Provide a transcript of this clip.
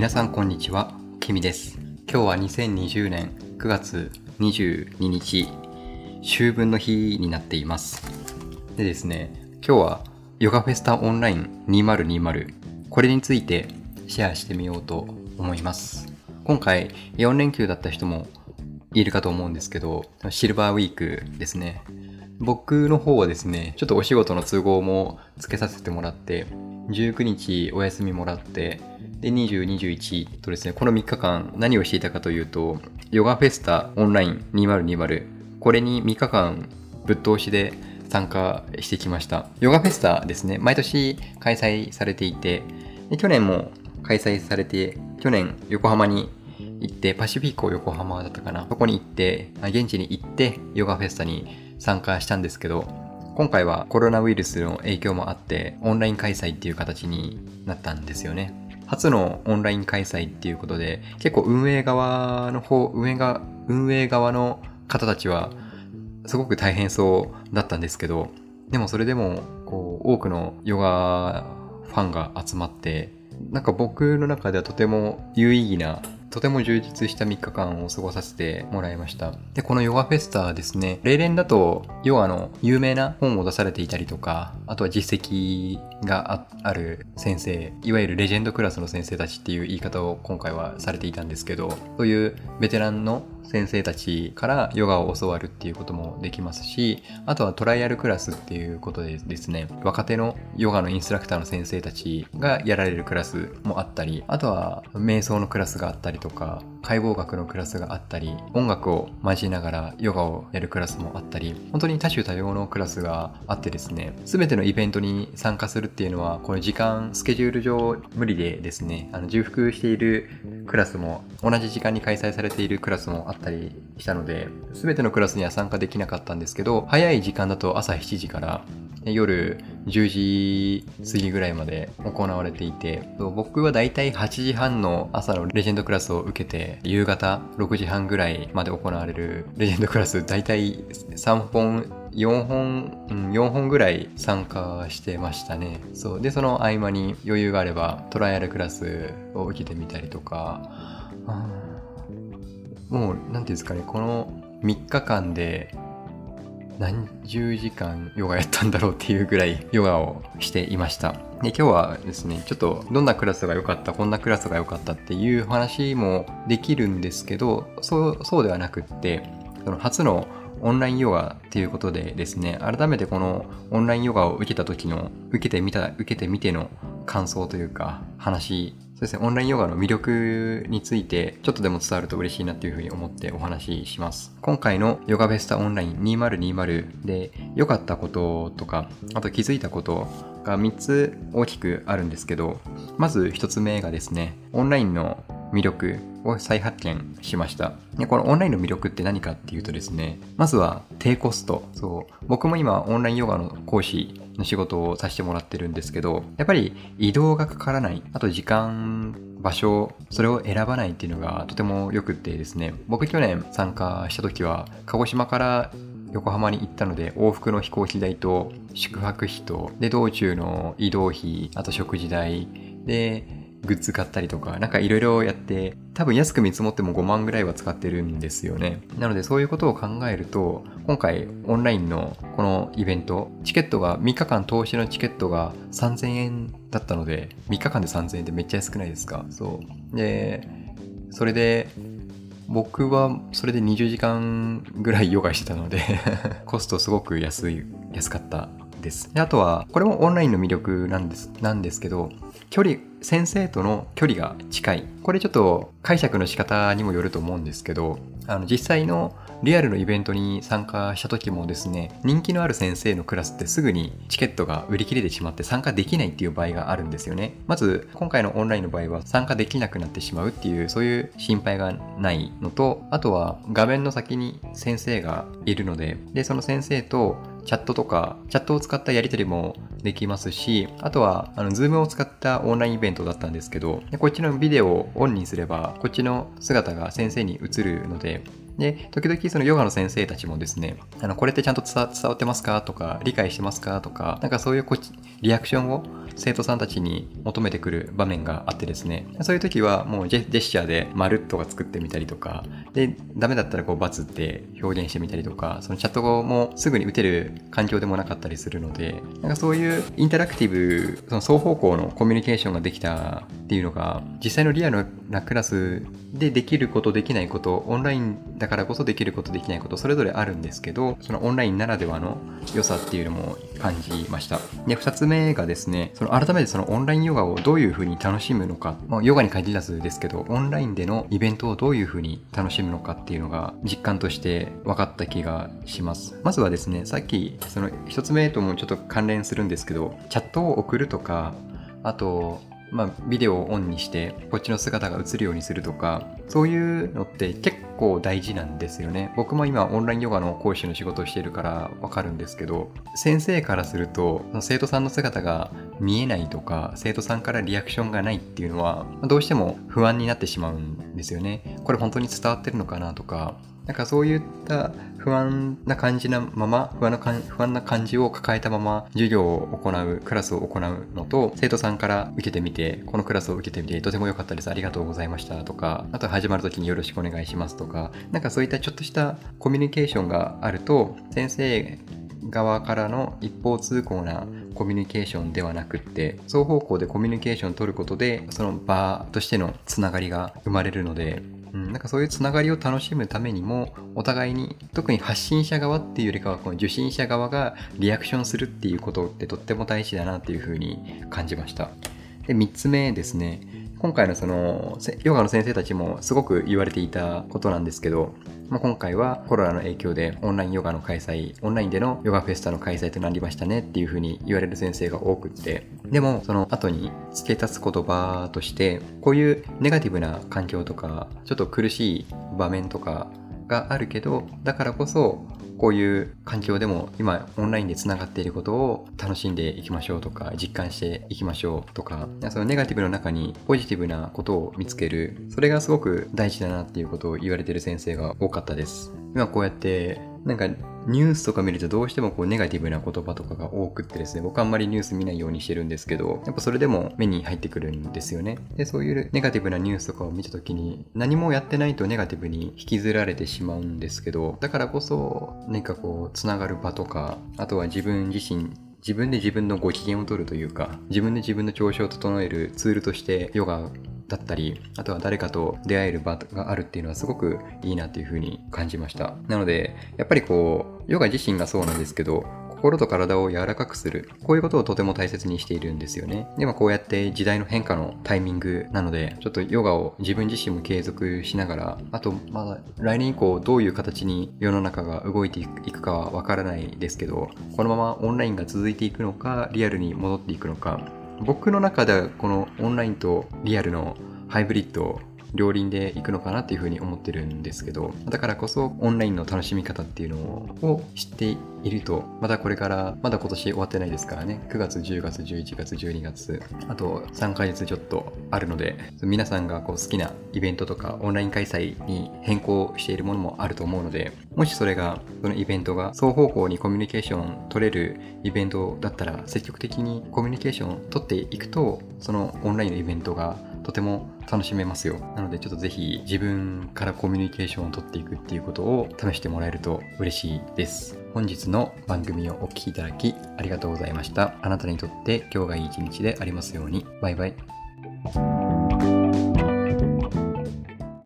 皆さんこんにちは、きみです。今日は2020年9月22日、秋分の日になっています。でですね、今日はヨガフェスタオンライン2020、これについてシェアしてみようと思います。今回4連休だった人もいるかと思うんですけど、シルバーウィークですね。僕の方はですね、ちょっとお仕事の都合もつけさせてもらって、19日お休みもらって、で、20、21とですね、この3日間何をしていたかというと、ヨガフェスタオンライン2020、これに3日間ぶっ通しで参加してきました。ヨガフェスタですね、毎年開催されていて、で去年も開催されて、去年横浜に行って、パシフィコ横浜だったかな。そこに行って、現地に行って、ヨガフェスタに参加したんですけど、今回はコロナウイルスの影響もあって、オンライン開催っていう形になったんですよね。初のオンライン開催っていうことで、結構運営側の方、運営が、運営側の方たちは、すごく大変そうだったんですけど、でもそれでも、こう、多くのヨガファンが集まって、なんか僕の中ではとても有意義な、とても充実した3日間を過ごさせてもらいました。で、このヨガフェスタですね、例年だとヨガの有名な本を出されていたりとか、あとは実績がある先生、いわゆるレジェンドクラスの先生たちっていう言い方を今回はされていたんですけど、そういうベテランの先生たちからヨガを教わるっていうこともできますし、あとはトライアルクラスっていうことでですね、若手のヨガのインストラクターの先生たちがやられるクラスもあったり、あとは瞑想のクラスがあったりとか、解剖学のクラスがあったり、音楽を交えながらヨガをやるクラスもあったり、本当に多種多様のクラスがあってですね、すべてのイベントに参加するっていうのは、この時間、スケジュール上無理でですね、あの重複しているクラスも、同じ時間に開催されているクラスもあったりしたので、すべてのクラスには参加できなかったんですけど、早い時間だと朝7時から夜10時過ぎぐらいまで行われていて、僕はだいたい8時半の朝のレジェンドクラスを受けて、夕方6時半ぐらいまで行われるレジェンドクラス、だいたい3本、4本、うん、4本ぐらい参加してましたね。そう。で、その合間に余裕があればトライアルクラスを受けてみたりとか、あーもう、なんていうんですかね、この3日間で何十時間ヨガやったんだろうっていうぐらいヨガをしていました。で今日はですね、ちょっとどんなクラスが良かった、こんなクラスが良かったっていう話もできるんですけど、そうそうではなくって、その初のオンラインヨガっていうことでですね、改めてこのオンラインヨガを受けた時の、受けてみた、受けてみての感想というか、話、そうですね、オンラインヨガの魅力について、ちょっとでも伝わると嬉しいなっていうふうに思ってお話しします。今回のヨガベスタオンライン2020で良かったこととか、あと気づいたことが3つ大きくあるんですけど、まず1つ目がですね、オンラインの魅力を再発見しました。でこのオンラインの魅力って何かっていうとですね、まずは低コスト。そう。僕も今オンラインヨガの講師の仕事をさせてもらってるんですけど、やっぱり移動がかからない。あと時間、場所、それを選ばないっていうのがとても良くってですね、僕去年参加した時は、鹿児島から横浜に行ったので往復の飛行機代と宿泊費とで道中の移動費あと食事代でグッズ買ったりとかなんかいろいろやって多分安く見積もっても5万ぐらいは使ってるんですよね。なのでそういうことを考えると今回オンラインのこのイベントチケットが3日間投資のチケットが3000円だったので3日間で3000円ってめっちゃ安くないですか？そう。でそれで僕はそれで20時間ぐらいヨガしてたので コストすごく安い安かったです。であとはこれもオンラインの魅力なんですなんですけど距離先生との距離が近い。これちょっと解釈の仕方にもよると思うんですけどあの実際のリアルのイベントに参加した時もですね人気のある先生のクラスってすぐにチケットが売り切れてしまって参加できないっていう場合があるんですよね。まず今回のオンラインの場合は参加できなくなってしまうっていうそういう心配がないのとあとは画面の先に先生がいるのででその先生とチャットとか、チャットを使ったやり取りもできますし、あとは、あの、 Zoom を使ったオンラインイベントだったんですけど、でこっちのビデオをオンにすれば、こっちの姿が先生に映るので、で、時々そのヨガの先生たちもですね、あの、これってちゃんと伝わってますか？とか、理解してますか？とか、なんかそういうこ、リアクションを生徒さんたちに求めてくる場面があってですね、そういう時はもうジェジェスチャーで丸とか作ってみたりとか、で、ダメだったらこうバツって表現してみたりとか、そのチャット語もすぐに打てる環境でもなかったりするので、なんかそういうインタラクティブ、その双方向のコミュニケーションができたっていうのが、実際のリアルなクラスでできることできないこと、オンラインだからからこそできることできないこと、それぞれあるんですけど、そのオンラインならではの良さっていうのも感じました。で、二つ目がですね、その改めてそのオンラインヨガをどういうふうに楽しむのか、まあ、ヨガに限らずですけど、オンラインでのイベントをどういうふうに楽しむのかっていうのが実感として分かった気がします。まずはですね、さっきその一つ目ともちょっと関連するんですけど、チャットを送るとか、あと、まあ、ビデオをオンにしてこっちの姿が映るようにするとかそういうのって結構大事なんですよね。僕も今オンラインヨガの講師の仕事をしているからわかるんですけど先生からすると生徒さんの姿が見えないとか生徒さんからリアクションがないっていうのはどうしても不安になってしまうんですよね。これ本当に伝わってるのかなとかなんかそういった不安な感じなまま、不安な不安な感じを抱えたまま授業を行う、クラスを行うのと、生徒さんから受けてみて、このクラスを受けてみてとても良かったです。ありがとうございましたとか、あと始まる時によろしくお願いしますとか、なんかそういったちょっとしたコミュニケーションがあると、先生側からの一方通行なコミュニケーションではなくって双方向でコミュニケーションを取ることでその場としてのつながりが生まれるのでうん、なんかそういうつながりを楽しむためにもお互いに特に発信者側っていうよりかはこの受信者側がリアクションするっていうことってとっても大事だなっていうふうに感じました。で3つ目ですね。今回のそのヨガの先生たちもすごく言われていたことなんですけど、まあ、今回はコロナの影響でオンラインヨガの開催、オンラインでのヨガフェスタの開催となりましたねっていうふうに言われる先生が多くって、でもその後に付け足す言葉として、こういうネガティブな環境とか、ちょっと苦しい場面とかがあるけど、だからこそこういう環境でも今オンラインでつながっていることを楽しんでいきましょうとか実感していきましょうとかそのネガティブの中にポジティブなことを見つけるそれがすごく大事だなっていうことを言われてる先生が多かったです。今こうやってなんかニュースとか見るとどうしてもこうネガティブな言葉とかが多くってですね、僕あんまりニュース見ないようにしてるんですけど、やっぱそれでも目に入ってくるんですよね。で、そういうネガティブなニュースとかを見た時に何もやってないとネガティブに引きずられてしまうんですけど、だからこそ何かこうつながる場とか、あとは自分自身自分で自分のご機嫌を取るというか、自分で自分の調子を整えるツールとしてヨガだったり、あとは誰かと出会える場があるっていうのはすごくいいなっていうふうに感じました。なので、やっぱりこう、ヨガ自身がそうなんですけど、心と体を柔らかくする。こういうことをとても大切にしているんですよね。でもこうやって時代の変化のタイミングなので、ちょっとヨガを自分自身も継続しながら、あと、まだ来年以降どういう形に世の中が動いていくかはわからないですけど、このままオンラインが続いていくのか、リアルに戻っていくのか、僕の中ではこのオンラインとリアルのハイブリッド両輪でいくのかなっていうふうに思ってるんですけどだからこそオンラインの楽しみ方っていうのを知っているとまたこれからまだ今年終わってないですからね。9月10月11月12月あと3ヶ月ちょっとあるので皆さんがこう好きなイベントとかオンライン開催に変更しているものもあると思うのでもしそれがそのイベントが双方向にコミュニケーション取れるイベントだったら積極的にコミュニケーション取っていくとそのオンラインのイベントがとても楽しめますよ。なのでちょっとぜひ自分からコミュニケーションを取っていくっていうことを試してもらえると嬉しいです。本日の番組をお聴きいただきありがとうございました。あなたにとって今日がいい一日でありますように。バイバイ。